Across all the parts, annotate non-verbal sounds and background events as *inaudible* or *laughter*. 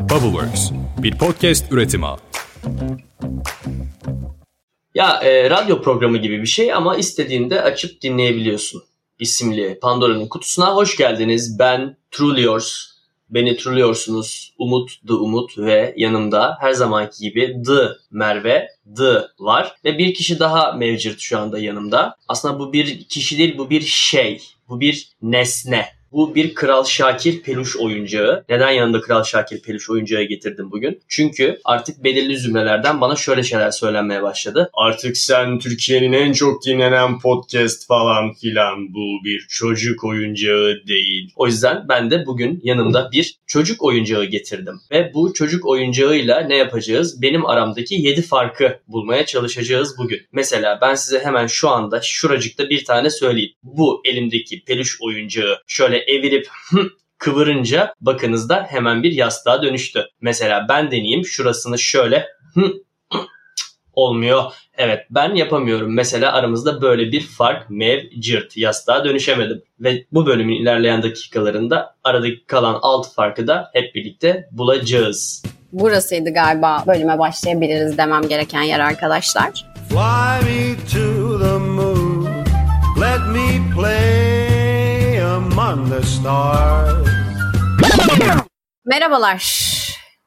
Bubbleworks, bir podcast üretimi. Ya e, radyo programı gibi bir şey ama istediğinde açıp dinleyebiliyorsun isimli Pandora'nın kutusuna hoş geldiniz. Ben Truly Yours. Beni truliyorsunuz. Umut The Umut ve yanımda her zamanki gibi The Merve The var. Ve bir kişi daha mevcut şu anda yanımda. Aslında bu bir kişi değil bu bir şey. Bu bir nesne. Bu bir Kral Şakir peluş oyuncağı. Neden yanında Kral Şakir peluş oyuncağı getirdim bugün? Çünkü artık belirli zümrelerden bana şöyle şeyler söylenmeye başladı. Artık sen Türkiye'nin en çok dinlenen podcast falan filan bu bir çocuk oyuncağı değil. O yüzden ben de bugün yanımda bir çocuk oyuncağı getirdim. Ve bu çocuk oyuncağıyla ne yapacağız? Benim aramdaki 7 farkı bulmaya çalışacağız bugün. Mesela ben size hemen şu anda şuracıkta bir tane söyleyeyim. Bu elimdeki peluş oyuncağı şöyle evirip *laughs* kıvırınca bakınızda hemen bir yastığa dönüştü. Mesela ben deneyeyim şurasını şöyle *laughs* olmuyor. Evet ben yapamıyorum. Mesela aramızda böyle bir fark mevcut. Yastığa dönüşemedim. Ve bu bölümün ilerleyen dakikalarında aradaki kalan alt farkı da hep birlikte bulacağız. Burasıydı galiba bölüme başlayabiliriz demem gereken yer arkadaşlar. Fly me to the moon, let me play among the stars. Merhabalar.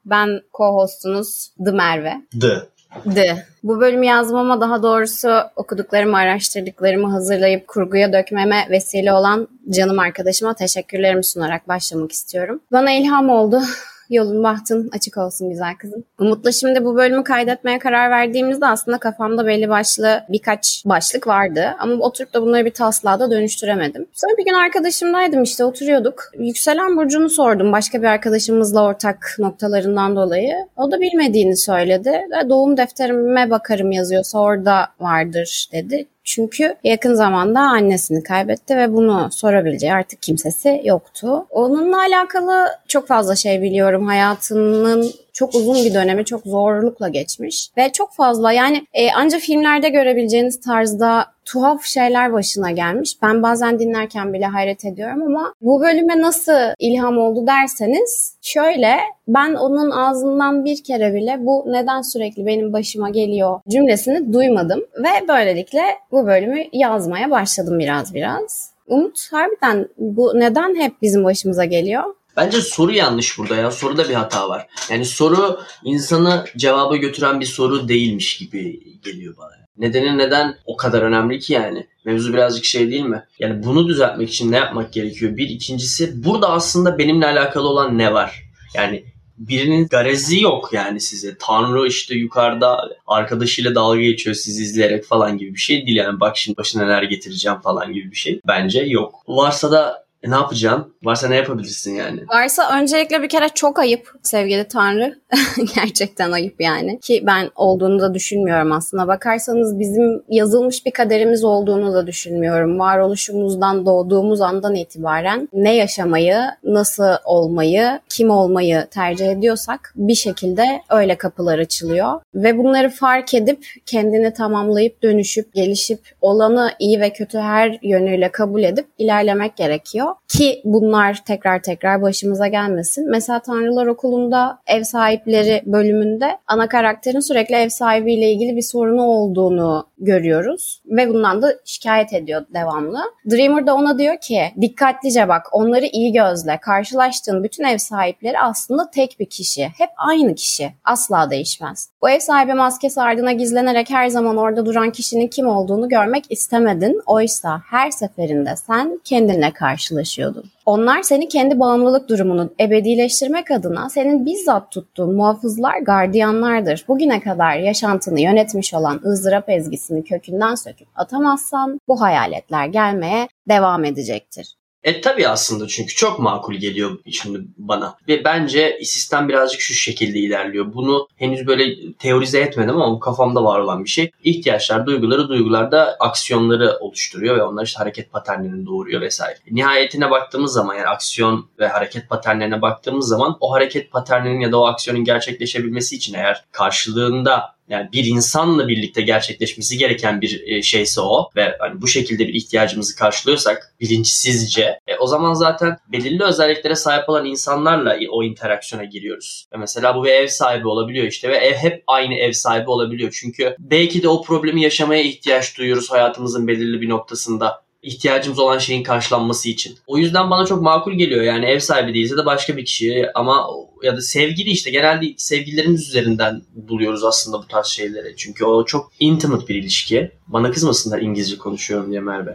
Ben co-hostunuz The Merve. The. The. Bu bölümü yazmama daha doğrusu okuduklarımı, araştırdıklarımı hazırlayıp kurguya dökmeme vesile olan canım arkadaşıma teşekkürlerimi sunarak başlamak istiyorum. Bana ilham oldu. Yolun bahtın açık olsun güzel kızım. Umut'la şimdi bu bölümü kaydetmeye karar verdiğimizde aslında kafamda belli başlı birkaç başlık vardı. Ama oturup da bunları bir taslağa da dönüştüremedim. Sonra bir gün arkadaşımdaydım işte oturuyorduk. Yükselen Burcu'nu sordum başka bir arkadaşımızla ortak noktalarından dolayı. O da bilmediğini söyledi. Doğum defterime bakarım yazıyorsa orada vardır dedi. Çünkü yakın zamanda annesini kaybetti ve bunu sorabileceği artık kimsesi yoktu. Onunla alakalı çok fazla şey biliyorum. Hayatının çok uzun bir dönemi çok zorlukla geçmiş ve çok fazla yani e, ancak filmlerde görebileceğiniz tarzda tuhaf şeyler başına gelmiş. Ben bazen dinlerken bile hayret ediyorum ama bu bölüme nasıl ilham oldu derseniz şöyle ben onun ağzından bir kere bile bu neden sürekli benim başıma geliyor cümlesini duymadım ve böylelikle bu bölümü yazmaya başladım biraz biraz. Umut harbiden bu neden hep bizim başımıza geliyor? Bence soru yanlış burada ya. Soruda bir hata var. Yani soru insanı cevaba götüren bir soru değilmiş gibi geliyor bana. Nedeni neden o kadar önemli ki yani? Mevzu birazcık şey değil mi? Yani bunu düzeltmek için ne yapmak gerekiyor? Bir ikincisi burada aslında benimle alakalı olan ne var? Yani birinin garezi yok yani size. Tanrı işte yukarıda arkadaşıyla dalga geçiyor sizi izleyerek falan gibi bir şey değil. Yani bak şimdi başına neler getireceğim falan gibi bir şey. Bence yok. Varsa da e ne yapacağım? Varsa ne yapabilirsin yani? Varsa öncelikle bir kere çok ayıp sevgili Tanrı. *laughs* Gerçekten ayıp yani. Ki ben olduğunu da düşünmüyorum aslında. Bakarsanız bizim yazılmış bir kaderimiz olduğunu da düşünmüyorum. Varoluşumuzdan doğduğumuz andan itibaren ne yaşamayı, nasıl olmayı, kim olmayı tercih ediyorsak bir şekilde öyle kapılar açılıyor. Ve bunları fark edip kendini tamamlayıp dönüşüp gelişip olanı iyi ve kötü her yönüyle kabul edip ilerlemek gerekiyor ki bunlar tekrar tekrar başımıza gelmesin. Mesela Tanrılar Okulu'nda ev sahipleri bölümünde ana karakterin sürekli ev sahibiyle ilgili bir sorunu olduğunu görüyoruz ve bundan da şikayet ediyor devamlı. Dreamer da ona diyor ki dikkatlice bak onları iyi gözle karşılaştığın bütün ev sahipleri aslında tek bir kişi. Hep aynı kişi. Asla değişmez. Bu ev sahibi maskesi ardına gizlenerek her zaman orada duran kişinin kim olduğunu görmek istemedin. Oysa her seferinde sen kendinle karşılaşıyordun. Onlar seni kendi bağımlılık durumunu ebedileştirmek adına senin bizzat tuttuğun muhafızlar, gardiyanlardır. Bugüne kadar yaşantını yönetmiş olan ızdırap ezgisini kökünden söküp atamazsan bu hayaletler gelmeye devam edecektir. E tabii aslında çünkü çok makul geliyor şimdi bana. Ve bence sistem birazcık şu şekilde ilerliyor. Bunu henüz böyle teorize etmedim ama kafamda var olan bir şey. İhtiyaçlar, duyguları, duygularda aksiyonları oluşturuyor ve onlar işte hareket paternlerini doğuruyor vesaire. Nihayetine baktığımız zaman yani aksiyon ve hareket paternlerine baktığımız zaman o hareket paterninin ya da o aksiyonun gerçekleşebilmesi için eğer karşılığında yani bir insanla birlikte gerçekleşmesi gereken bir e, şeyse o ve hani bu şekilde bir ihtiyacımızı karşılıyorsak bilinçsizce e, o zaman zaten belirli özelliklere sahip olan insanlarla o interaksiyona giriyoruz. Ve mesela bu bir ev sahibi olabiliyor işte ve ev hep aynı ev sahibi olabiliyor. Çünkü belki de o problemi yaşamaya ihtiyaç duyuyoruz hayatımızın belirli bir noktasında ihtiyacımız olan şeyin karşılanması için. O yüzden bana çok makul geliyor yani ev sahibi değilse de başka bir kişi ama ya da sevgili işte genelde sevgililerimiz üzerinden buluyoruz aslında bu tarz şeyleri. Çünkü o çok intimate bir ilişki. Bana kızmasınlar İngilizce konuşuyorum diye Merve.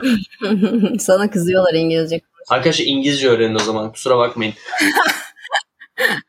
*laughs* Sana kızıyorlar İngilizce. Arkadaşlar İngilizce öğrenin o zaman kusura bakmayın. *laughs*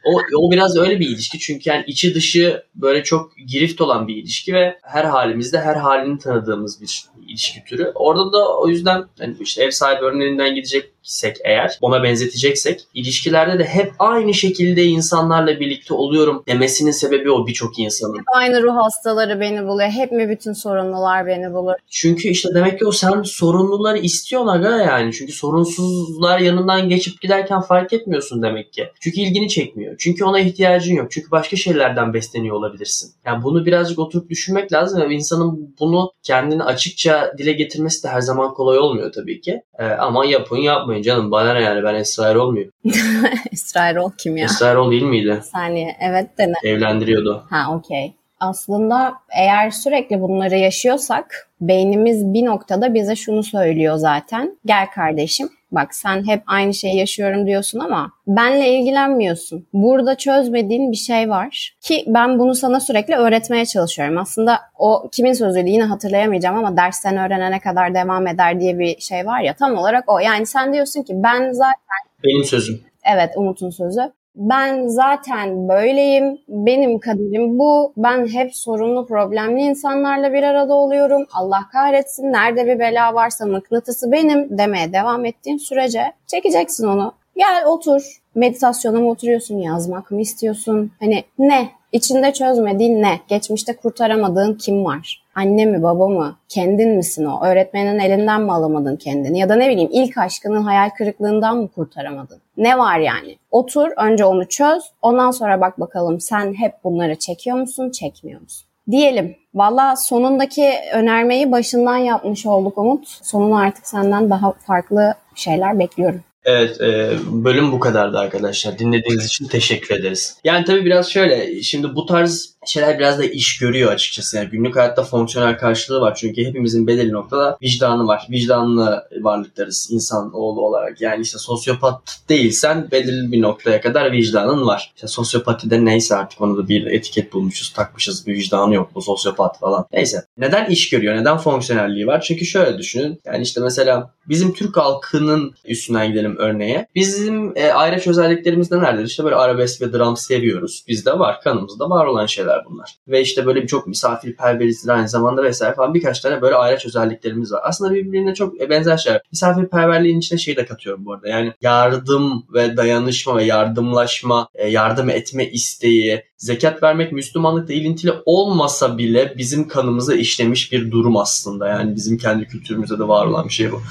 o, o biraz öyle bir ilişki çünkü yani içi dışı böyle çok girift olan bir ilişki ve her halimizde her halini tanıdığımız bir ilişki türü. Orada da o yüzden yani işte ev sahibi örneğinden gideceksek eğer ona benzeteceksek ilişkilerde de hep aynı şekilde insanlarla birlikte oluyorum demesinin sebebi o birçok insanın. Hep aynı ruh hastaları beni buluyor. Hep mi bütün sorunlular beni bulur? Çünkü işte demek ki o sen sorunluları istiyorsun aga yani. Çünkü sorunsuzlar yanından geçip giderken fark etmiyorsun demek ki. Çünkü ilgini çekmiyor. Çünkü ona ihtiyacın yok. Çünkü başka şeylerden besleniyor olabilirsin. Yani bunu birazcık oturup düşünmek lazım ve insanın bunu kendini açıkça dile getirmesi de her zaman kolay olmuyor tabii ki. Ee, ama yapın yapmayın canım. Bana ne yani ben Esra Erol muyum? *laughs* Esra Erol kim ya? Esra Erol değil miydi? Bir saniye evet de ne? Evlendiriyordu. Ha okey. Aslında eğer sürekli bunları yaşıyorsak beynimiz bir noktada bize şunu söylüyor zaten. Gel kardeşim bak sen hep aynı şeyi yaşıyorum diyorsun ama benle ilgilenmiyorsun. Burada çözmediğin bir şey var ki ben bunu sana sürekli öğretmeye çalışıyorum. Aslında o kimin sözüydü yine hatırlayamayacağım ama dersten öğrenene kadar devam eder diye bir şey var ya tam olarak o. Yani sen diyorsun ki ben zaten... Benim sözüm. Evet Umut'un sözü ben zaten böyleyim, benim kaderim bu, ben hep sorunlu problemli insanlarla bir arada oluyorum, Allah kahretsin nerede bir bela varsa mıknatısı benim demeye devam ettiğin sürece çekeceksin onu. Gel otur, meditasyona mı oturuyorsun, yazmak mı istiyorsun? Hani ne? İçinde çözmediğin ne? Geçmişte kurtaramadığın kim var? Anne mi baba mı? Kendin misin o? Öğretmenin elinden mi alamadın kendini? Ya da ne bileyim ilk aşkının hayal kırıklığından mı kurtaramadın? Ne var yani? Otur önce onu çöz. Ondan sonra bak bakalım sen hep bunları çekiyor musun çekmiyor musun? Diyelim. Valla sonundaki önermeyi başından yapmış olduk Umut. Sonunu artık senden daha farklı şeyler bekliyorum. Evet e, bölüm bu kadardı arkadaşlar. Dinlediğiniz için teşekkür ederiz. Yani tabii biraz şöyle şimdi bu tarz şeyler biraz da iş görüyor açıkçası. Yani günlük hayatta fonksiyonel karşılığı var. Çünkü hepimizin belirli noktada vicdanı var. Vicdanlı varlıklarız insan oğlu olarak. Yani işte sosyopat değilsen belirli bir noktaya kadar vicdanın var. İşte sosyopati de neyse artık onu da bir etiket bulmuşuz. Takmışız bir vicdanı yok bu sosyopat falan. Neyse. Neden iş görüyor? Neden fonksiyonelliği var? Çünkü şöyle düşünün. Yani işte mesela bizim Türk halkının üstünden gidelim örneğe. Bizim e, ayraç özelliklerimiz nelerdir? İşte böyle arabesk ve dram seviyoruz. Bizde var. Kanımızda var olan şeyler şeyler bunlar. Ve işte böyle çok misafirperverizdir aynı zamanda vesaire falan birkaç tane böyle ayraç özelliklerimiz var. Aslında birbirine çok benzer şeyler. Misafirperverliğin içine şeyi de katıyorum bu arada. Yani yardım ve dayanışma ve yardımlaşma, e, yardım etme isteği, zekat vermek Müslümanlıkla ilintili olmasa bile bizim kanımıza işlemiş bir durum aslında. Yani bizim kendi kültürümüzde de var olan bir şey bu.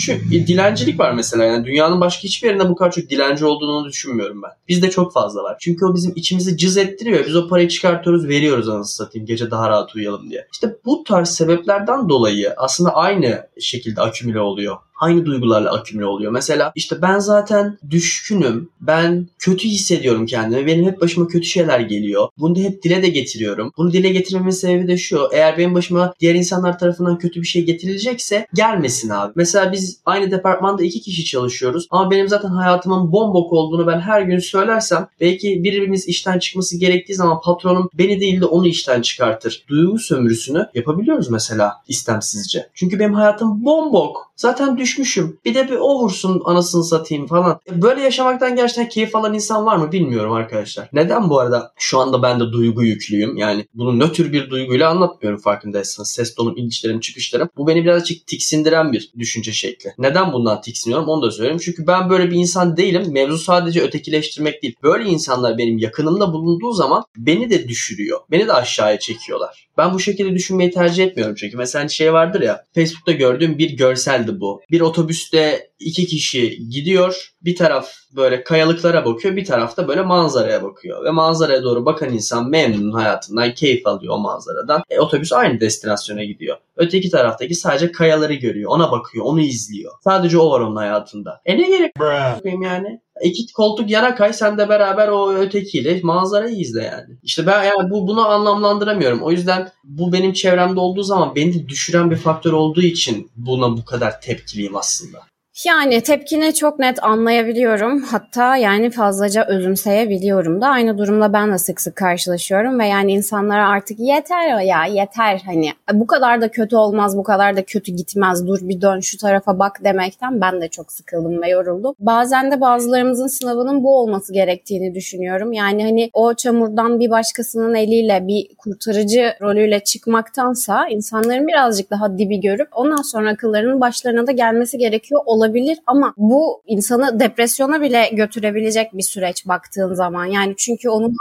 Çünkü dilencilik var mesela. Yani dünyanın başka hiçbir yerinde bu kadar çok dilenci olduğunu düşünmüyorum ben. Bizde çok fazla var. Çünkü o bizim içimizi cız ettiriyor. Biz o parayı çıkartıyoruz, veriyoruz anasını satayım. Gece daha rahat uyuyalım diye. İşte bu tarz sebeplerden dolayı aslında aynı şekilde akümüle oluyor aynı duygularla akümüle oluyor. Mesela işte ben zaten düşkünüm. Ben kötü hissediyorum kendimi. Benim hep başıma kötü şeyler geliyor. Bunu da hep dile de getiriyorum. Bunu dile getirmemin sebebi de şu. Eğer benim başıma diğer insanlar tarafından kötü bir şey getirilecekse gelmesin abi. Mesela biz aynı departmanda iki kişi çalışıyoruz. Ama benim zaten hayatımın bombok olduğunu ben her gün söylersem belki birimiz işten çıkması gerektiği zaman patronum beni değil de onu işten çıkartır. Duygu sömürüsünü yapabiliyoruz mesela istemsizce. Çünkü benim hayatım bombok. Zaten düşmüşüm. Bir de bir o vursun anasını satayım falan. E, böyle yaşamaktan gerçekten keyif alan insan var mı bilmiyorum arkadaşlar. Neden bu arada şu anda ben de duygu yüklüyüm. Yani bunu nötr bir duyguyla anlatmıyorum farkındaysanız. Ses tonum, inişlerim, çıkışlarım. Bu beni birazcık tiksindiren bir düşünce şekli. Neden bundan tiksiniyorum onu da söyleyeyim. Çünkü ben böyle bir insan değilim. Mevzu sadece ötekileştirmek değil. Böyle insanlar benim yakınımda bulunduğu zaman beni de düşürüyor. Beni de aşağıya çekiyorlar. Ben bu şekilde düşünmeyi tercih etmiyorum çünkü. Mesela şey vardır ya Facebook'ta gördüğüm bir görseldi bu. Bir bir otobüste iki kişi gidiyor. Bir taraf böyle kayalıklara bakıyor, bir tarafta böyle manzaraya bakıyor. Ve manzaraya doğru bakan insan memnun hayatından, keyif alıyor o manzaradan. E, otobüs aynı destinasyona gidiyor. Öteki taraftaki sadece kayaları görüyor, ona bakıyor, onu izliyor. Sadece o var onun hayatında. E ne gerek var yani? İki koltuk yana kay sen de beraber o ötekiyle manzarayı izle yani. İşte ben yani bu bunu anlamlandıramıyorum. O yüzden bu benim çevremde olduğu zaman beni düşüren bir faktör olduğu için buna bu kadar tepkiliyim aslında. Yani tepkini çok net anlayabiliyorum. Hatta yani fazlaca özümseyebiliyorum da. Aynı durumla ben de sık sık karşılaşıyorum ve yani insanlara artık yeter ya yeter hani bu kadar da kötü olmaz bu kadar da kötü gitmez dur bir dön şu tarafa bak demekten ben de çok sıkıldım ve yoruldum. Bazen de bazılarımızın sınavının bu olması gerektiğini düşünüyorum. Yani hani o çamurdan bir başkasının eliyle bir kurtarıcı rolüyle çıkmaktansa insanların birazcık daha dibi görüp ondan sonra akıllarının başlarına da gelmesi gerekiyor olabilir olabilir ama bu insanı depresyona bile götürebilecek bir süreç baktığın zaman. Yani çünkü onun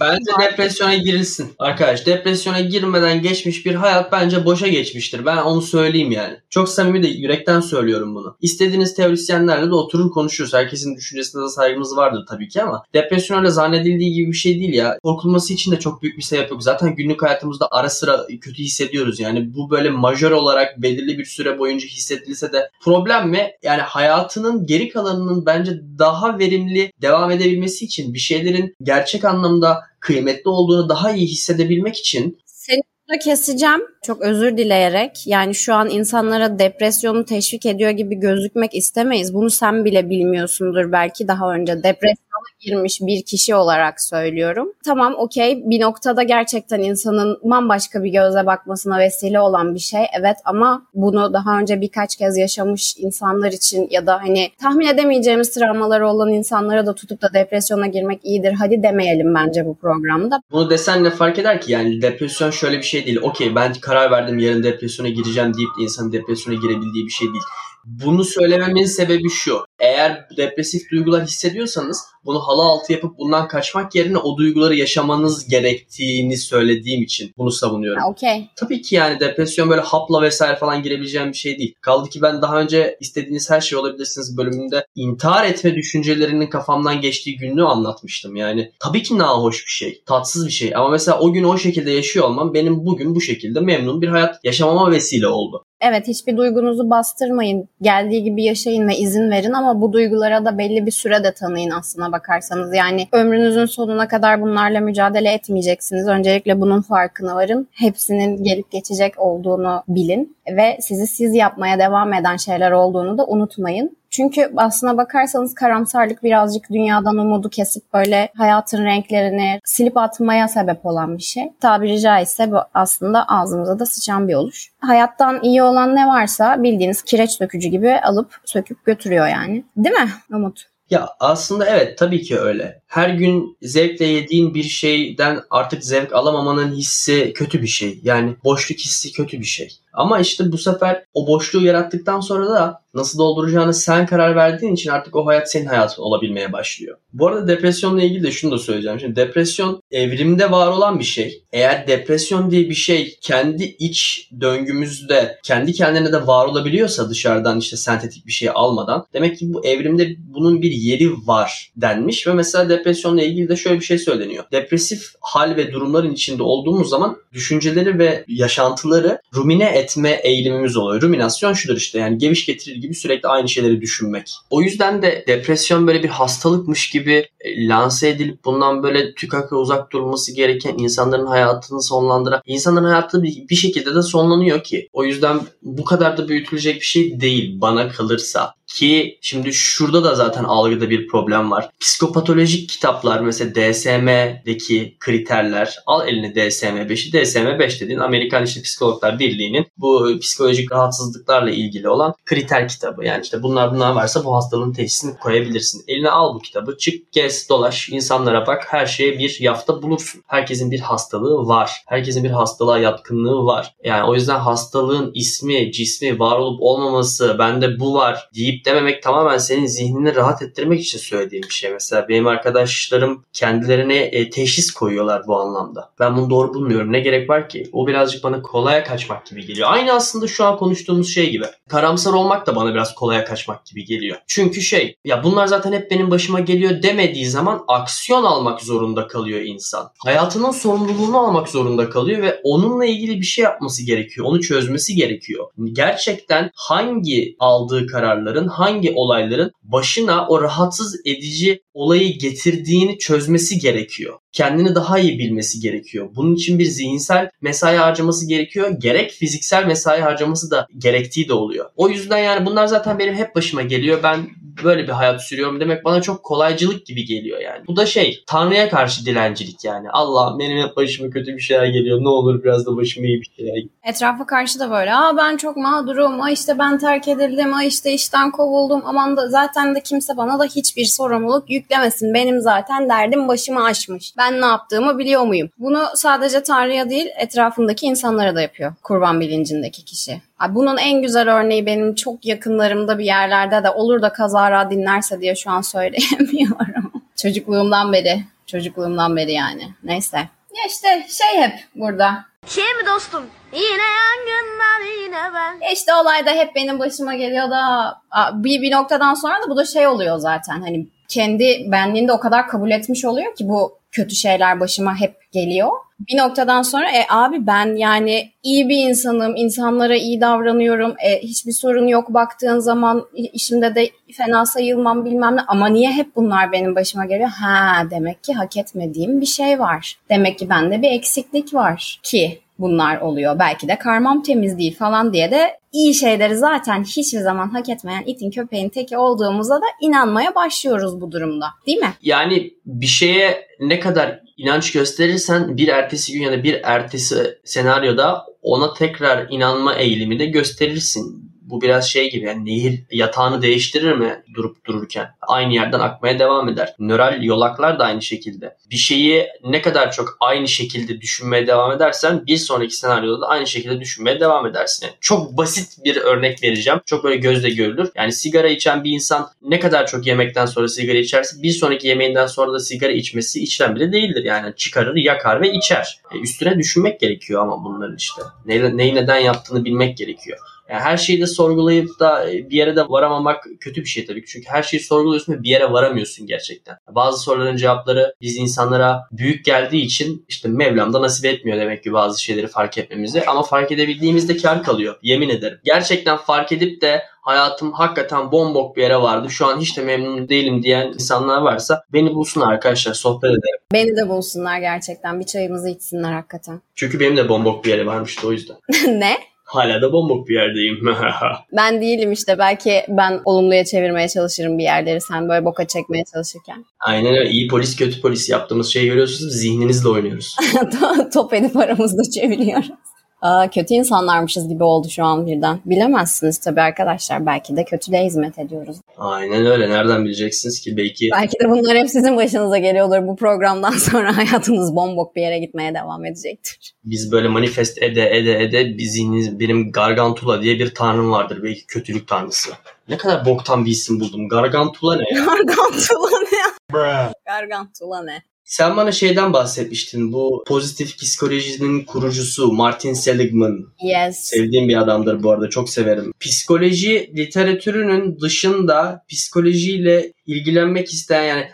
Bence depresyona girilsin arkadaş. Depresyona girmeden geçmiş bir hayat bence boşa geçmiştir. Ben onu söyleyeyim yani. Çok samimi de yürekten söylüyorum bunu. İstediğiniz teorisyenlerle de oturur konuşuruz. Herkesin düşüncesine de saygımız vardır tabii ki ama depresyon öyle zannedildiği gibi bir şey değil ya. Korkulması için de çok büyük bir sebep yok. Zaten günlük hayatımızda ara sıra kötü hissediyoruz yani. Bu böyle majör olarak belirli bir süre boyunca hissedilse de problem mi? Yani hayatının geri kalanının bence daha verimli devam edebilmesi için bir şeylerin gerçek anlamda kıymetli olduğunu daha iyi hissedebilmek için seni burada keseceğim. Çok özür dileyerek. Yani şu an insanlara depresyonu teşvik ediyor gibi gözükmek istemeyiz. Bunu sen bile bilmiyorsundur belki daha önce. Depresyon girmiş bir kişi olarak söylüyorum. Tamam okey bir noktada gerçekten insanın bambaşka bir göze bakmasına vesile olan bir şey. Evet ama bunu daha önce birkaç kez yaşamış insanlar için ya da hani tahmin edemeyeceğimiz travmaları olan insanlara da tutup da depresyona girmek iyidir. Hadi demeyelim bence bu programda. Bunu desen ne fark eder ki? Yani depresyon şöyle bir şey değil. Okey ben karar verdim yarın depresyona gireceğim deyip de insanın depresyona girebildiği bir şey değil. Bunu söylememin sebebi şu. Eğer depresif duygular hissediyorsanız bunu halı altı yapıp bundan kaçmak yerine o duyguları yaşamanız gerektiğini söylediğim için bunu savunuyorum. Okay. Tabii ki yani depresyon böyle hapla vesaire falan girebileceğim bir şey değil. Kaldı ki ben daha önce istediğiniz her şey olabilirsiniz bölümünde intihar etme düşüncelerinin kafamdan geçtiği günlüğü anlatmıştım. Yani tabii ki nahoş bir şey, tatsız bir şey ama mesela o gün o şekilde yaşıyor olmam benim bugün bu şekilde memnun bir hayat yaşamama vesile oldu. Evet hiçbir duygunuzu bastırmayın. Geldiği gibi yaşayın ve izin verin ama bu duygulara da belli bir süre de tanıyın aslına bakarsanız. Yani ömrünüzün sonuna kadar bunlarla mücadele etmeyeceksiniz. Öncelikle bunun farkına varın. Hepsinin gelip geçecek olduğunu bilin ve sizi siz yapmaya devam eden şeyler olduğunu da unutmayın. Çünkü aslına bakarsanız karamsarlık birazcık dünyadan umudu kesip böyle hayatın renklerini silip atmaya sebep olan bir şey. Tabiri caizse bu aslında ağzımıza da sıçan bir oluş. Hayattan iyi olan ne varsa bildiğiniz kireç dökücü gibi alıp söküp götürüyor yani. Değil mi Umut? Ya aslında evet tabii ki öyle. Her gün zevkle yediğin bir şeyden artık zevk alamamanın hissi kötü bir şey. Yani boşluk hissi kötü bir şey. Ama işte bu sefer o boşluğu yarattıktan sonra da nasıl dolduracağını sen karar verdiğin için artık o hayat senin hayatın olabilmeye başlıyor. Bu arada depresyonla ilgili de şunu da söyleyeceğim. Şimdi depresyon evrimde var olan bir şey. Eğer depresyon diye bir şey kendi iç döngümüzde kendi kendine de var olabiliyorsa dışarıdan işte sentetik bir şey almadan demek ki bu evrimde bunun bir yeri var denmiş ve mesela depresyonla ilgili de şöyle bir şey söyleniyor. Depresif hal ve durumların içinde olduğumuz zaman düşünceleri ve yaşantıları rumine etme eğilimimiz oluyor. Ruminasyon şudur işte yani geviş getirir gibi sürekli aynı şeyleri düşünmek. O yüzden de depresyon böyle bir hastalıkmış gibi e, lanse edilip bundan böyle tükakla uzak durulması gereken insanların hayatını sonlandıran insanların hayatı bir şekilde de sonlanıyor ki. O yüzden bu kadar da büyütülecek bir şey değil bana kalırsa. Ki şimdi şurada da zaten algıda bir problem var. Psikopatolojik kitaplar mesela DSM'deki kriterler al eline DSM-5'i. DSM-5 dediğin Amerikan işte Psikologlar Birliği'nin bu psikolojik rahatsızlıklarla ilgili olan kriter kitabı. Yani işte bunlar bunlar varsa bu hastalığın teşhisini koyabilirsin. Eline al bu kitabı çık gez dolaş insanlara bak her şeye bir yafta bulursun. Herkesin bir hastalığı var. Herkesin bir hastalığa yatkınlığı var. Yani o yüzden hastalığın ismi, cismi, var olup olmaması bende bu var deyip dememek tamamen senin zihnini rahat ettirmek için söylediğim bir şey. Mesela benim arkadaşlarım kendilerine e, teşhis koyuyorlar bu anlamda. Ben bunu doğru bulmuyorum. Ne gerek var ki? O birazcık bana kolaya kaçmak gibi geliyor. Aynı aslında şu an konuştuğumuz şey gibi. Karamsar olmak da bana biraz kolaya kaçmak gibi geliyor. Çünkü şey ya bunlar zaten hep benim başıma geliyor demediği zaman aksiyon almak zorunda kalıyor insan. Hayatının sorumluluğunu almak zorunda kalıyor ve onunla ilgili bir şey yapması gerekiyor. Onu çözmesi gerekiyor. Gerçekten hangi aldığı kararların, hangi olayların başına o rahatsız edici olayı getirdiğini çözmesi gerekiyor. Kendini daha iyi bilmesi gerekiyor. Bunun için bir zihinsel mesai harcaması gerekiyor. Gerek fiziksel mesai harcaması da gerektiği de oluyor. O yüzden yani bunlar zaten benim hep başıma geliyor. Ben böyle bir hayat sürüyorum demek bana çok kolaycılık gibi geliyor yani. Bu da şey Tanrı'ya karşı dilencilik yani. Allah benim hep başıma kötü bir şeyler geliyor. Ne olur biraz da başıma iyi bir şeyler. Etrafa karşı da böyle. Aa ben çok mağdurum. Aa işte ben terk edildim. Aa işte işten kovuldum. Aman da zaten de kimse bana da hiçbir sorumluluk yüklemesin. Benim zaten derdim başımı aşmış. Ben ne yaptığımı biliyor muyum? Bunu sadece Tanrı'ya değil etrafındaki insanlara da yapıyor. Kurban bilincindeki kişi. Bunun en güzel örneği benim çok yakınlarımda bir yerlerde de olur da kazara dinlerse diye şu an söyleyemiyorum. *laughs* Çocukluğumdan beri. Çocukluğumdan beri yani. Neyse. Ya işte şey hep burada. Şey mi dostum? Yine yangınlar yine ben. Ya işte olay da hep benim başıma geliyor da bir, bir noktadan sonra da bu da şey oluyor zaten. Hani kendi benliğinde o kadar kabul etmiş oluyor ki bu kötü şeyler başıma hep geliyor. Bir noktadan sonra e abi ben yani iyi bir insanım, insanlara iyi davranıyorum, e, hiçbir sorun yok baktığın zaman işimde de fena sayılmam bilmem ne ama niye hep bunlar benim başıma geliyor? Ha demek ki hak etmediğim bir şey var. Demek ki bende bir eksiklik var ki bunlar oluyor. Belki de karmam temiz değil falan diye de iyi şeyleri zaten hiçbir zaman hak etmeyen itin köpeğin teki olduğumuza da inanmaya başlıyoruz bu durumda. Değil mi? Yani bir şeye ne kadar inanç gösterirsen bir ertesi gün ya da bir ertesi senaryoda ona tekrar inanma eğilimi de gösterirsin bu biraz şey gibi yani nehir yatağını değiştirir mi durup dururken? Aynı yerden akmaya devam eder. Nöral yolaklar da aynı şekilde. Bir şeyi ne kadar çok aynı şekilde düşünmeye devam edersen bir sonraki senaryoda da aynı şekilde düşünmeye devam edersin. Yani çok basit bir örnek vereceğim. Çok böyle gözle görülür. Yani sigara içen bir insan ne kadar çok yemekten sonra sigara içerse bir sonraki yemeğinden sonra da sigara içmesi içilen bile değildir. Yani çıkarır, yakar ve içer. E üstüne düşünmek gerekiyor ama bunların işte. Neyi, neyi neden yaptığını bilmek gerekiyor. Yani her şeyi de sorgulayıp da e, bir yere de varamamak kötü bir şey tabii ki. Çünkü her şeyi sorguluyorsun ve bir yere varamıyorsun gerçekten. Bazı soruların cevapları biz insanlara büyük geldiği için işte Mevlam da nasip etmiyor demek ki bazı şeyleri fark etmemizi. Ama fark edebildiğimizde kar kalıyor. Yemin ederim. Gerçekten fark edip de hayatım hakikaten bombok bir yere vardı. Şu an hiç de memnun değilim diyen insanlar varsa beni bulsunlar arkadaşlar sohbet edelim. Beni de bulsunlar gerçekten. Bir çayımızı içsinler hakikaten. Çünkü benim de bombok bir yere varmıştı o yüzden. *laughs* ne? Hala da bombok bir yerdeyim. *laughs* ben değilim işte. Belki ben olumluya çevirmeye çalışırım bir yerleri sen böyle boka çekmeye çalışırken. *laughs* Aynen öyle. İyi polis kötü polis yaptığımız şeyi görüyorsunuz. Zihninizle oynuyoruz. *laughs* Top edip aramızda çeviriyoruz. Aa, kötü insanlarmışız gibi oldu şu an birden. Bilemezsiniz tabii arkadaşlar. Belki de kötülüğe hizmet ediyoruz. Aynen öyle. Nereden bileceksiniz ki? Belki Belki de bunlar hep sizin başınıza geliyordur. Bu programdan *laughs* sonra hayatınız bombok bir yere gitmeye devam edecektir. biz böyle manifest ede ede ede biziniz benim Gargantula diye bir tanrım vardır. Belki kötülük tanrısı. Ne kadar boktan bir isim buldum. Gargantula ne ya? *laughs* Gargantula ne? Gargantula ne? Sen bana şeyden bahsetmiştin. Bu pozitif psikolojinin kurucusu Martin Seligman. Yes. Sevdiğim bir adamdır bu arada. Çok severim. Psikoloji literatürünün dışında psikolojiyle ilgilenmek isteyen yani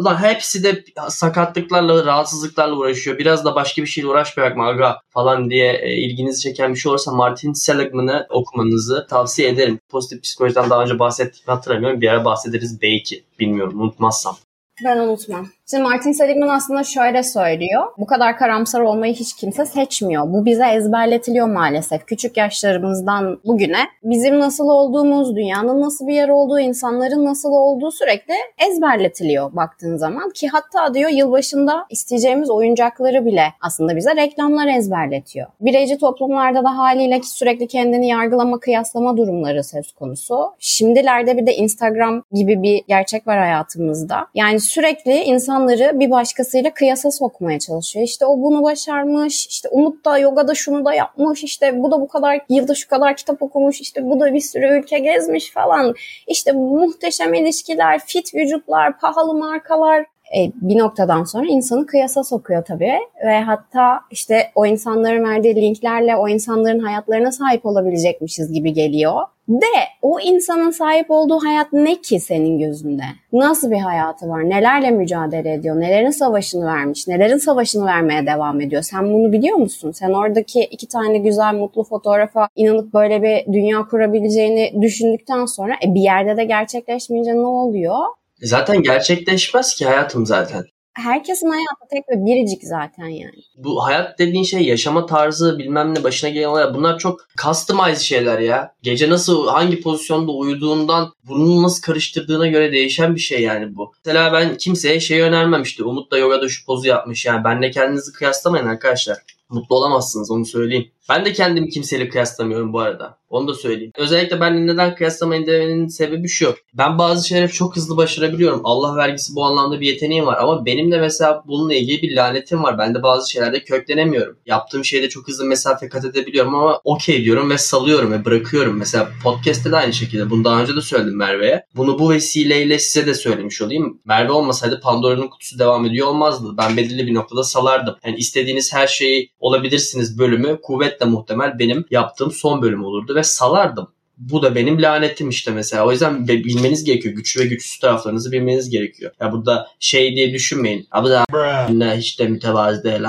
Ulan hepsi de sakatlıklarla, rahatsızlıklarla uğraşıyor. Biraz da başka bir şeyle uğraşmayak mı aga falan diye e, ilginizi çeken bir şey olursa Martin Seligman'ı okumanızı tavsiye ederim. Pozitif psikolojiden daha önce bahsettiğimi hatırlamıyorum. Bir ara bahsederiz belki. Bilmiyorum unutmazsam. Ben unutmam. Şimdi Martin Seligman aslında şöyle söylüyor. Bu kadar karamsar olmayı hiç kimse seçmiyor. Bu bize ezberletiliyor maalesef. Küçük yaşlarımızdan bugüne bizim nasıl olduğumuz, dünyanın nasıl bir yer olduğu, insanların nasıl olduğu sürekli ezberletiliyor baktığın zaman. Ki hatta diyor yılbaşında isteyeceğimiz oyuncakları bile aslında bize reklamlar ezberletiyor. Bireyci toplumlarda da haliyle sürekli kendini yargılama, kıyaslama durumları söz konusu. Şimdilerde bir de Instagram gibi bir gerçek var hayatımızda. Yani sürekli insanları bir başkasıyla kıyasa sokmaya çalışıyor. İşte o bunu başarmış, işte Umut da yogada şunu da yapmış, işte bu da bu kadar yılda şu kadar kitap okumuş, işte bu da bir sürü ülke gezmiş falan. İşte muhteşem ilişkiler, fit vücutlar, pahalı markalar e, bir noktadan sonra insanı kıyasa sokuyor tabii ve hatta işte o insanların verdiği linklerle o insanların hayatlarına sahip olabilecekmişiz gibi geliyor. De o insanın sahip olduğu hayat ne ki senin gözünde? Nasıl bir hayatı var? Nelerle mücadele ediyor? Nelerin savaşını vermiş? Nelerin savaşını vermeye devam ediyor? Sen bunu biliyor musun? Sen oradaki iki tane güzel mutlu fotoğrafa inanıp böyle bir dünya kurabileceğini düşündükten sonra e, bir yerde de gerçekleşmeyince ne oluyor? Zaten gerçekleşmez ki hayatım zaten. Herkesin hayatı tek ve biricik zaten yani. Bu hayat dediğin şey yaşama tarzı bilmem ne başına gelen olaylar bunlar çok customized şeyler ya. Gece nasıl hangi pozisyonda uyuduğundan burnunu nasıl karıştırdığına göre değişen bir şey yani bu. Mesela ben kimseye şey önermem işte Umut da yogada şu pozu yapmış yani benle kendinizi kıyaslamayın arkadaşlar. Mutlu olamazsınız onu söyleyeyim. Ben de kendimi kimseyle kıyaslamıyorum bu arada. Onu da söyleyeyim. Özellikle ben neden kıyaslamayın demenin sebebi şu. Ben bazı şeyleri çok hızlı başarabiliyorum. Allah vergisi bu anlamda bir yeteneğim var. Ama benim de mesela bununla ilgili bir lanetim var. Ben de bazı şeylerde köklenemiyorum. Yaptığım şeyde çok hızlı mesafe kat edebiliyorum ama okey diyorum ve salıyorum ve bırakıyorum. Mesela podcast'te de aynı şekilde. Bunu daha önce de söyledim Merve'ye. Bunu bu vesileyle size de söylemiş olayım. Merve olmasaydı Pandora'nın kutusu devam ediyor olmazdı. Ben belirli bir noktada salardım. Yani istediğiniz her şeyi olabilirsiniz bölümü kuvvetle muhtemel benim yaptığım son bölüm olurdu ve salardım. Bu da benim lanetim işte mesela. O yüzden bilmeniz gerekiyor. Güçlü ve güçsüz taraflarınızı bilmeniz gerekiyor. Ya burada şey diye düşünmeyin. Abi da hiç de mütevazı değil.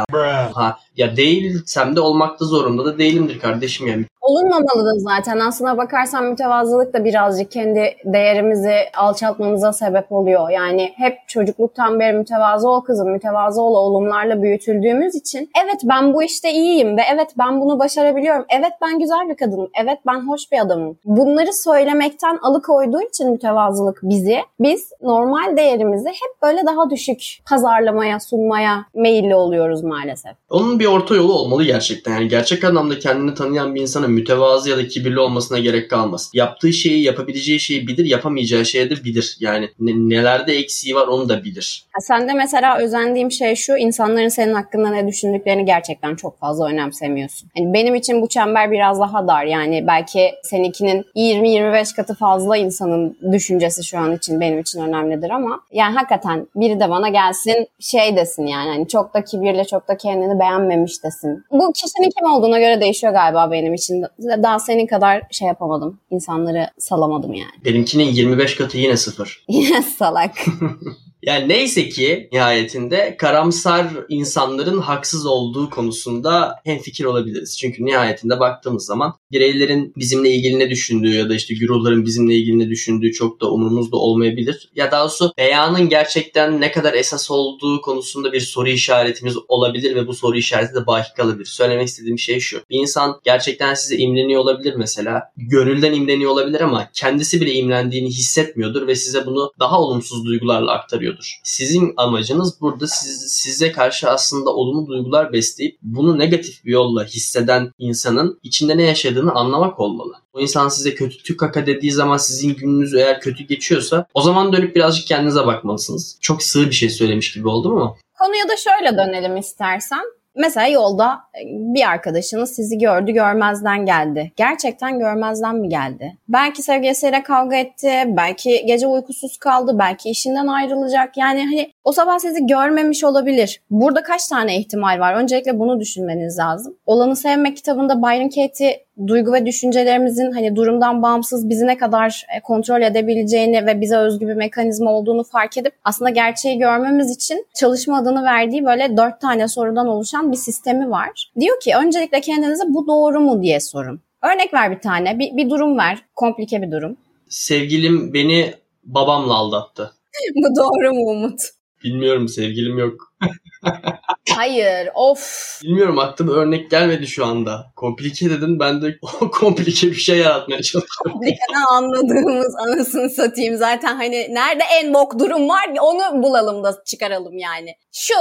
Ha, ya değilsem de olmakta zorunda da değilimdir kardeşim yani. Olunmamalı da zaten. Aslına bakarsan mütevazılık da birazcık kendi değerimizi alçaltmamıza sebep oluyor. Yani hep çocukluktan beri mütevazı ol kızım, mütevazı ol oğlumlarla büyütüldüğümüz için evet ben bu işte iyiyim ve evet ben bunu başarabiliyorum. Evet ben güzel bir kadınım. Evet ben hoş bir adamım. Bunları söylemekten alıkoyduğu için mütevazılık bizi, biz normal değerimizi hep böyle daha düşük pazarlamaya, sunmaya meyilli oluyoruz maalesef. Onun bir orta yolu olmalı gerçekten. Yani gerçek anlamda kendini tanıyan bir insana mütevazı ya da kibirli olmasına gerek kalmaz. Yaptığı şeyi, yapabileceği şeyi bilir, yapamayacağı şeyi de bilir. Yani nelerde eksiği var onu da bilir. Ha, sen de mesela özendiğim şey şu, insanların senin hakkında ne düşündüklerini gerçekten çok fazla önemsemiyorsun. Yani benim için bu çember biraz daha dar. Yani belki seninkinin 20-25 katı fazla insanın düşüncesi şu an için benim için önemlidir ama yani hakikaten biri de bana gelsin şey desin yani hani çok da kibirli, çok da kendini beğenmemiş desin. Bu kişinin kim olduğuna göre değişiyor galiba benim için. Daha senin kadar şey yapamadım. İnsanları salamadım yani. Benimkinin 25 katı yine sıfır. *laughs* Yine salak. *laughs* Yani neyse ki nihayetinde karamsar insanların haksız olduğu konusunda hem fikir olabiliriz. Çünkü nihayetinde baktığımız zaman bireylerin bizimle ilgili ne düşündüğü ya da işte güruhların bizimle ilgili ne düşündüğü çok da umurumuzda olmayabilir. Ya daha doğrusu beyanın gerçekten ne kadar esas olduğu konusunda bir soru işaretimiz olabilir ve bu soru işareti de baki kalabilir. Söylemek istediğim şey şu. Bir insan gerçekten size imreniyor olabilir mesela. Gönülden imreniyor olabilir ama kendisi bile imrendiğini hissetmiyordur ve size bunu daha olumsuz duygularla aktarıyor gerekiyordur. Sizin amacınız burada siz, size karşı aslında olumlu duygular besleyip bunu negatif bir yolla hisseden insanın içinde ne yaşadığını anlamak olmalı. O insan size kötü tük kaka dediği zaman sizin gününüz eğer kötü geçiyorsa o zaman dönüp birazcık kendinize bakmalısınız. Çok sığ bir şey söylemiş gibi oldu mu? Konuya da şöyle dönelim istersen. Mesela yolda e, bir arkadaşınız sizi gördü görmezden geldi. Gerçekten görmezden mi geldi? Belki sevgilisiyle kavga etti, belki gece uykusuz kaldı, belki işinden ayrılacak. Yani hani o sabah sizi görmemiş olabilir. Burada kaç tane ihtimal var? Öncelikle bunu düşünmeniz lazım. Olanı Sevmek kitabında Byron Katie duygu ve düşüncelerimizin hani durumdan bağımsız bizi ne kadar e, kontrol edebileceğini ve bize özgü bir mekanizma olduğunu fark edip aslında gerçeği görmemiz için çalışma adını verdiği böyle dört tane sorudan oluşan bir sistemi var. Diyor ki öncelikle kendinize bu doğru mu diye sorun. Örnek ver bir tane, bir, bir durum ver, komplike bir durum. Sevgilim beni babamla aldattı. *laughs* bu doğru mu Umut? Bilmiyorum sevgilim yok. *laughs* Hayır of. Bilmiyorum aklıma örnek gelmedi şu anda. Komplike dedin ben de *laughs* komplike bir şey yaratmaya çalışıyorum. Komplikeden anladığımız anasını satayım zaten hani nerede en bok durum var onu bulalım da çıkaralım yani. Şu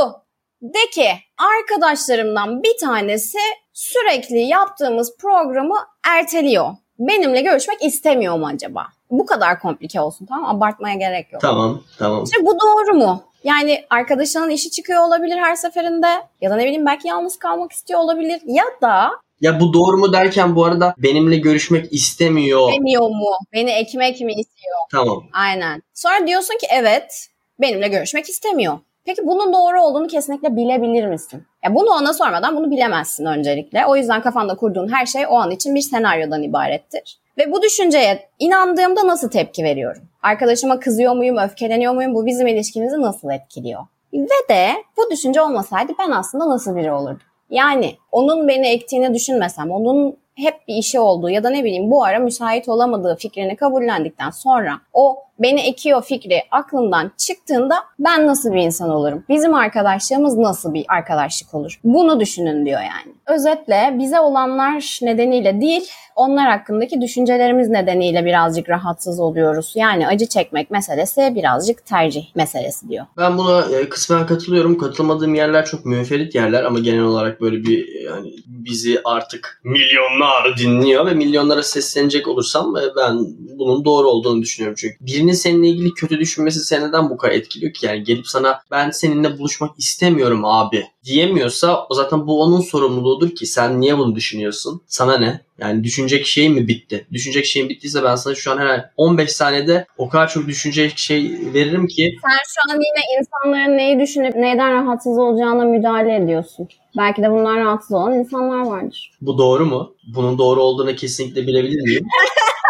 de ki arkadaşlarımdan bir tanesi sürekli yaptığımız programı erteliyor. Benimle görüşmek istemiyor mu acaba? Bu kadar komplike olsun tamam? Abartmaya gerek yok. Tamam tamam. İşte bu doğru mu? Yani arkadaşının işi çıkıyor olabilir her seferinde ya da ne bileyim belki yalnız kalmak istiyor olabilir ya da Ya bu doğru mu derken bu arada benimle görüşmek istemiyor. demiyor mu? Beni ekmek mi istiyor? Tamam. Aynen. Sonra diyorsun ki evet benimle görüşmek istemiyor. Peki bunun doğru olduğunu kesinlikle bilebilir misin? Ya bunu ona sormadan bunu bilemezsin öncelikle. O yüzden kafanda kurduğun her şey o an için bir senaryodan ibarettir. Ve bu düşünceye inandığımda nasıl tepki veriyorum? Arkadaşıma kızıyor muyum, öfkeleniyor muyum? Bu bizim ilişkimizi nasıl etkiliyor? Ve de bu düşünce olmasaydı ben aslında nasıl biri olurdum? Yani onun beni ektiğini düşünmesem, onun hep bir işi olduğu ya da ne bileyim bu ara müsait olamadığı fikrini kabullendikten sonra o beni ekiyor fikri aklımdan çıktığında ben nasıl bir insan olurum? Bizim arkadaşlığımız nasıl bir arkadaşlık olur? Bunu düşünün diyor yani. Özetle bize olanlar nedeniyle değil, onlar hakkındaki düşüncelerimiz nedeniyle birazcık rahatsız oluyoruz. Yani acı çekmek meselesi birazcık tercih meselesi diyor. Ben buna e, kısmen katılıyorum. Katılmadığım yerler çok müferit yerler ama genel olarak böyle bir e, yani bizi artık milyonlar dinliyor ve milyonlara seslenecek olursam e, ben bunun doğru olduğunu düşünüyorum çünkü. Birinin seninle ilgili kötü düşünmesi seni neden bu kadar etkiliyor ki? Yani gelip sana ben seninle buluşmak istemiyorum abi diyemiyorsa o zaten bu onun sorumluluğudur ki sen niye bunu düşünüyorsun? Sana ne? Yani düşünecek şey mi bitti? Düşünecek şeyin bittiyse ben sana şu an herhalde 15 saniyede o kadar çok düşünecek şey veririm ki Sen şu an yine insanların neyi düşünüp neyden rahatsız olacağına müdahale ediyorsun. Belki de bunlar rahatsız olan insanlar vardır. bu doğru mu? Bunun doğru olduğunu kesinlikle bilebilir miyim? *laughs*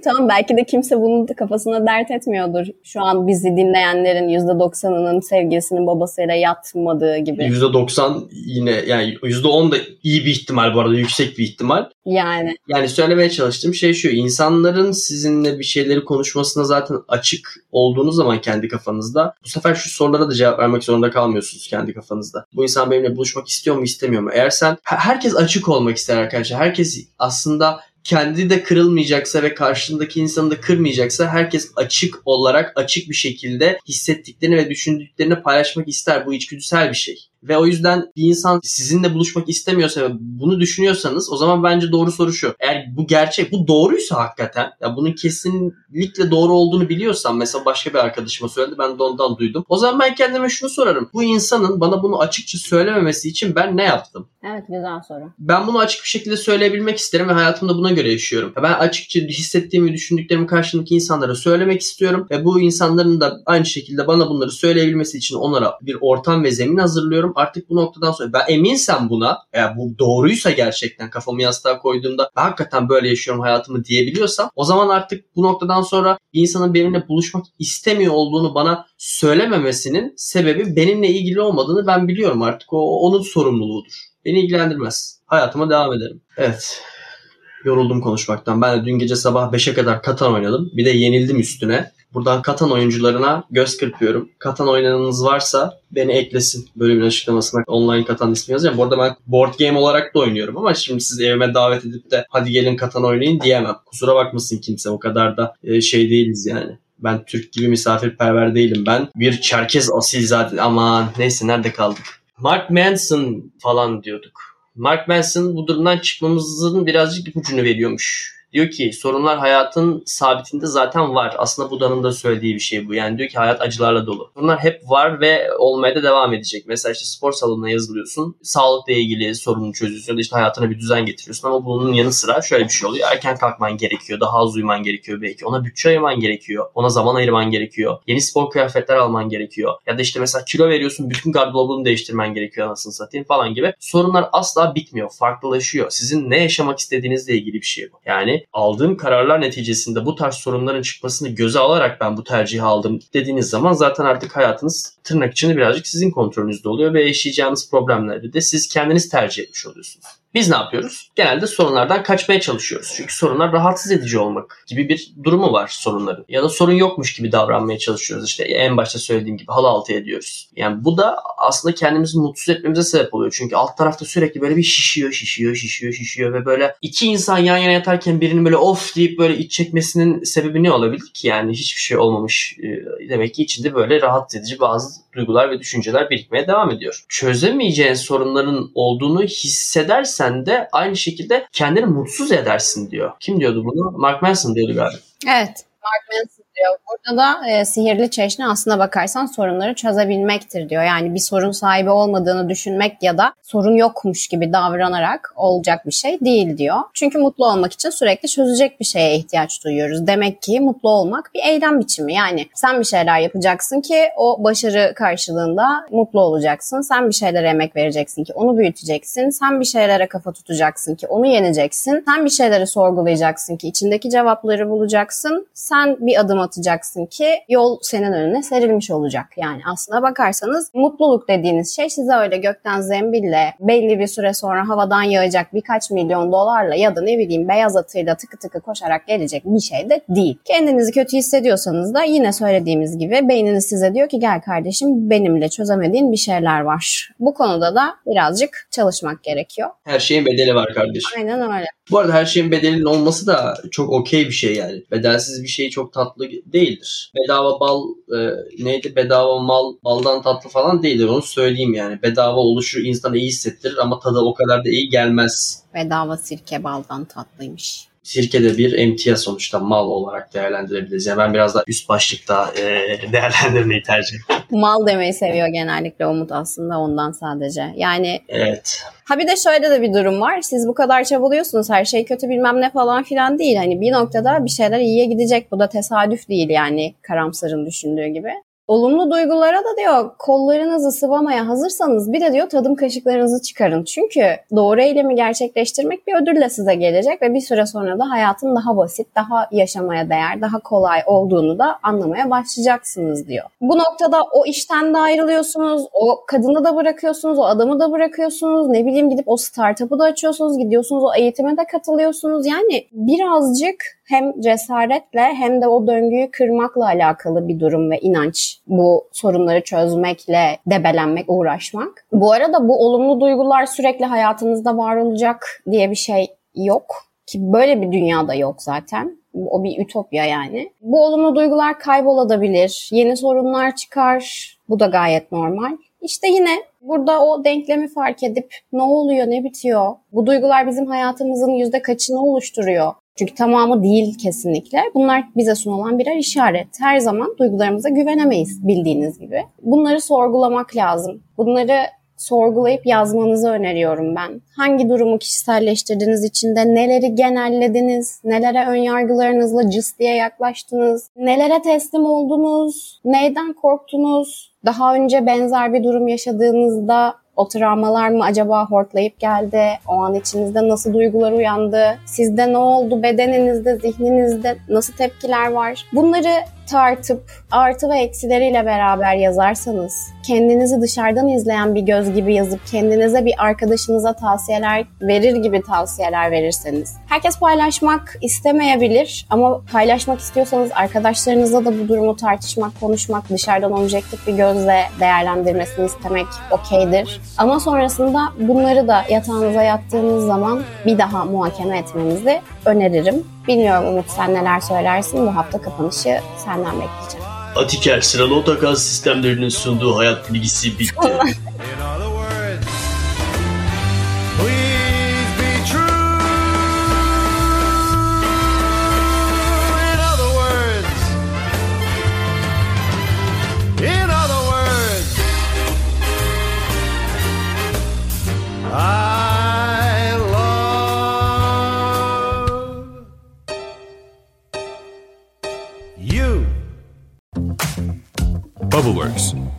*laughs* tamam belki de kimse bunu da kafasına dert etmiyordur. Şu an bizi dinleyenlerin %90'ının sevgilisinin babasıyla yatmadığı gibi. %90 yine yani %10 da iyi bir ihtimal bu arada yüksek bir ihtimal. Yani Yani söylemeye çalıştığım şey şu. insanların sizinle bir şeyleri konuşmasına zaten açık olduğunuz zaman kendi kafanızda bu sefer şu sorulara da cevap vermek zorunda kalmıyorsunuz kendi kafanızda. Bu insan benimle buluşmak istiyor mu istemiyor mu? Eğer sen herkes açık olmak ister arkadaşlar. Herkes aslında kendi de kırılmayacaksa ve karşındaki insanı da kırmayacaksa herkes açık olarak açık bir şekilde hissettiklerini ve düşündüklerini paylaşmak ister. Bu içgüdüsel bir şey. Ve o yüzden bir insan sizinle buluşmak istemiyorsa ve bunu düşünüyorsanız o zaman bence doğru soru şu. Eğer bu gerçek, bu doğruysa hakikaten ya bunun kesinlikle doğru olduğunu biliyorsam mesela başka bir arkadaşıma söyledi ben de ondan duydum. O zaman ben kendime şunu sorarım. Bu insanın bana bunu açıkça söylememesi için ben ne yaptım? evet güzel soru. Ben bunu açık bir şekilde söyleyebilmek isterim ve hayatımda buna göre yaşıyorum. Ben açıkça hissettiğimi, düşündüklerimi karşımdaki insanlara söylemek istiyorum ve bu insanların da aynı şekilde bana bunları söyleyebilmesi için onlara bir ortam ve zemin hazırlıyorum. Artık bu noktadan sonra ben eminsem buna, eğer bu doğruysa gerçekten kafamı yastığa koyduğumda hakikaten böyle yaşıyorum hayatımı diyebiliyorsam o zaman artık bu noktadan sonra insanın benimle buluşmak istemiyor olduğunu bana söylememesinin sebebi benimle ilgili olmadığını ben biliyorum artık. O onun sorumluluğudur. Beni ilgilendirmez. Hayatıma devam ederim. Evet. Yoruldum konuşmaktan. Ben de dün gece sabah 5'e kadar Katan oynadım. Bir de yenildim üstüne. Buradan Katan oyuncularına göz kırpıyorum. Katan oynananız varsa beni eklesin. Bölümün açıklamasına online Katan ismi yazacağım. Bu arada ben board game olarak da oynuyorum ama şimdi sizi evime davet edip de hadi gelin Katan oynayın diyemem. Kusura bakmasın kimse. O kadar da e, şey değiliz yani. Ben Türk gibi misafirperver değilim. Ben bir Çerkez asil zaten. Aman neyse nerede kaldık? Mark Manson falan diyorduk. Mark Manson bu durumdan çıkmamızın birazcık ipucunu veriyormuş. Diyor ki sorunlar hayatın sabitinde zaten var. Aslında Buda'nın da söylediği bir şey bu. Yani diyor ki hayat acılarla dolu. Bunlar hep var ve olmaya da devam edecek. Mesela işte spor salonuna yazılıyorsun. Sağlıkla ilgili sorunu çözüyorsun. Ya da işte hayatına bir düzen getiriyorsun. Ama bunun yanı sıra şöyle bir şey oluyor. Erken kalkman gerekiyor. Daha az uyuman gerekiyor belki. Ona bütçe ayırman gerekiyor. Ona zaman ayırman gerekiyor. Yeni spor kıyafetler alman gerekiyor. Ya da işte mesela kilo veriyorsun. Bütün gardırobunu değiştirmen gerekiyor anasını satayım falan gibi. Sorunlar asla bitmiyor. Farklılaşıyor. Sizin ne yaşamak istediğinizle ilgili bir şey bu. Yani aldığım kararlar neticesinde bu tarz sorunların çıkmasını göze alarak ben bu tercihi aldım dediğiniz zaman zaten artık hayatınız tırnak içinde birazcık sizin kontrolünüzde oluyor ve yaşayacağınız problemleri de siz kendiniz tercih etmiş oluyorsunuz. Biz ne yapıyoruz? Genelde sorunlardan kaçmaya çalışıyoruz. Çünkü sorunlar rahatsız edici olmak gibi bir durumu var sorunların. Ya da sorun yokmuş gibi davranmaya çalışıyoruz. İşte en başta söylediğim gibi halı altı ediyoruz. Yani bu da aslında kendimizi mutsuz etmemize sebep oluyor. Çünkü alt tarafta sürekli böyle bir şişiyor, şişiyor, şişiyor, şişiyor ve böyle iki insan yan yana yatarken birinin böyle of deyip böyle iç çekmesinin sebebi ne olabilir ki? Yani hiçbir şey olmamış. Ee, Demek ki içinde böyle rahatsız edici bazı duygular ve düşünceler birikmeye devam ediyor. Çözemeyeceğin sorunların olduğunu hissedersen de aynı şekilde kendini mutsuz edersin diyor. Kim diyordu bunu? Mark Manson diyordu galiba. Evet. Mark Manson diyor. Burada da e, sihirli çeşni aslına bakarsan sorunları çözebilmektir diyor. Yani bir sorun sahibi olmadığını düşünmek ya da sorun yokmuş gibi davranarak olacak bir şey değil diyor. Çünkü mutlu olmak için sürekli çözecek bir şeye ihtiyaç duyuyoruz. Demek ki mutlu olmak bir eylem biçimi. Yani sen bir şeyler yapacaksın ki o başarı karşılığında mutlu olacaksın. Sen bir şeylere emek vereceksin ki onu büyüteceksin. Sen bir şeylere kafa tutacaksın ki onu yeneceksin. Sen bir şeyleri sorgulayacaksın ki içindeki cevapları bulacaksın. Sen bir adım atacaksın ki yol senin önüne serilmiş olacak. Yani aslına bakarsanız mutluluk dediğiniz şey size öyle gökten zembille belli bir süre sonra havadan yağacak birkaç milyon dolarla ya da ne bileyim beyaz atıyla tıkı tıkı koşarak gelecek bir şey de değil. Kendinizi kötü hissediyorsanız da yine söylediğimiz gibi beyniniz size diyor ki gel kardeşim benimle çözemediğin bir şeyler var. Bu konuda da birazcık çalışmak gerekiyor. Her şeyin bedeli var kardeşim. Aynen öyle. Bu arada her şeyin bedelinin olması da çok okey bir şey yani. Bedelsiz bir şey çok tatlı değildir. Bedava bal e, neydi? Bedava mal baldan tatlı falan değildir. Onu söyleyeyim yani. Bedava oluşu insanı iyi hissettirir ama tadı o kadar da iyi gelmez. Bedava sirke baldan tatlıymış. Sirke de bir emtia sonuçta mal olarak değerlendirebiliriz. Yani ben biraz daha üst başlıkta e, *laughs* değerlendirmeyi tercih ederim. Mal demeyi seviyor genellikle Umut aslında ondan sadece. Yani Evet. Ha bir de şöyle de bir durum var. Siz bu kadar çabalıyorsunuz. Her şey kötü bilmem ne falan filan değil. Hani bir noktada bir şeyler iyiye gidecek. Bu da tesadüf değil yani karamsarın düşündüğü gibi. Olumlu duygulara da diyor kollarınızı sıvamaya hazırsanız bir de diyor tadım kaşıklarınızı çıkarın. Çünkü doğru eylemi gerçekleştirmek bir ödülle size gelecek ve bir süre sonra da hayatın daha basit, daha yaşamaya değer, daha kolay olduğunu da anlamaya başlayacaksınız diyor. Bu noktada o işten de ayrılıyorsunuz, o kadını da bırakıyorsunuz, o adamı da bırakıyorsunuz, ne bileyim gidip o startup'ı da açıyorsunuz, gidiyorsunuz o eğitime de katılıyorsunuz. Yani birazcık hem cesaretle hem de o döngüyü kırmakla alakalı bir durum ve inanç. Bu sorunları çözmekle debelenmek, uğraşmak. Bu arada bu olumlu duygular sürekli hayatınızda var olacak diye bir şey yok. Ki böyle bir dünyada yok zaten. O bir ütopya yani. Bu olumlu duygular kaybolabilir. Yeni sorunlar çıkar. Bu da gayet normal. İşte yine burada o denklemi fark edip ne oluyor, ne bitiyor? Bu duygular bizim hayatımızın yüzde kaçını oluşturuyor? Çünkü tamamı değil kesinlikle. Bunlar bize sunulan birer işaret. Her zaman duygularımıza güvenemeyiz bildiğiniz gibi. Bunları sorgulamak lazım. Bunları sorgulayıp yazmanızı öneriyorum ben. Hangi durumu kişiselleştirdiğiniz içinde neleri genellediniz, nelere önyargılarınızla cıs diye yaklaştınız, nelere teslim oldunuz, neyden korktunuz, daha önce benzer bir durum yaşadığınızda o travmalar mı acaba hortlayıp geldi? O an içinizde nasıl duygular uyandı? Sizde ne oldu? Bedeninizde, zihninizde nasıl tepkiler var? Bunları tartıp artı ve eksileriyle beraber yazarsanız, kendinizi dışarıdan izleyen bir göz gibi yazıp kendinize bir arkadaşınıza tavsiyeler verir gibi tavsiyeler verirseniz. Herkes paylaşmak istemeyebilir ama paylaşmak istiyorsanız arkadaşlarınızla da bu durumu tartışmak, konuşmak, dışarıdan objektif bir gözle değerlendirmesini istemek okeydir. Ama sonrasında bunları da yatağınıza yattığınız zaman bir daha muhakeme etmenizi öneririm. Bilmiyorum Umut sen neler söylersin. Bu hafta kapanışı senden bekleyeceğim. Atiker sıralı otogaz sistemlerinin sunduğu hayat bilgisi bitti. *laughs*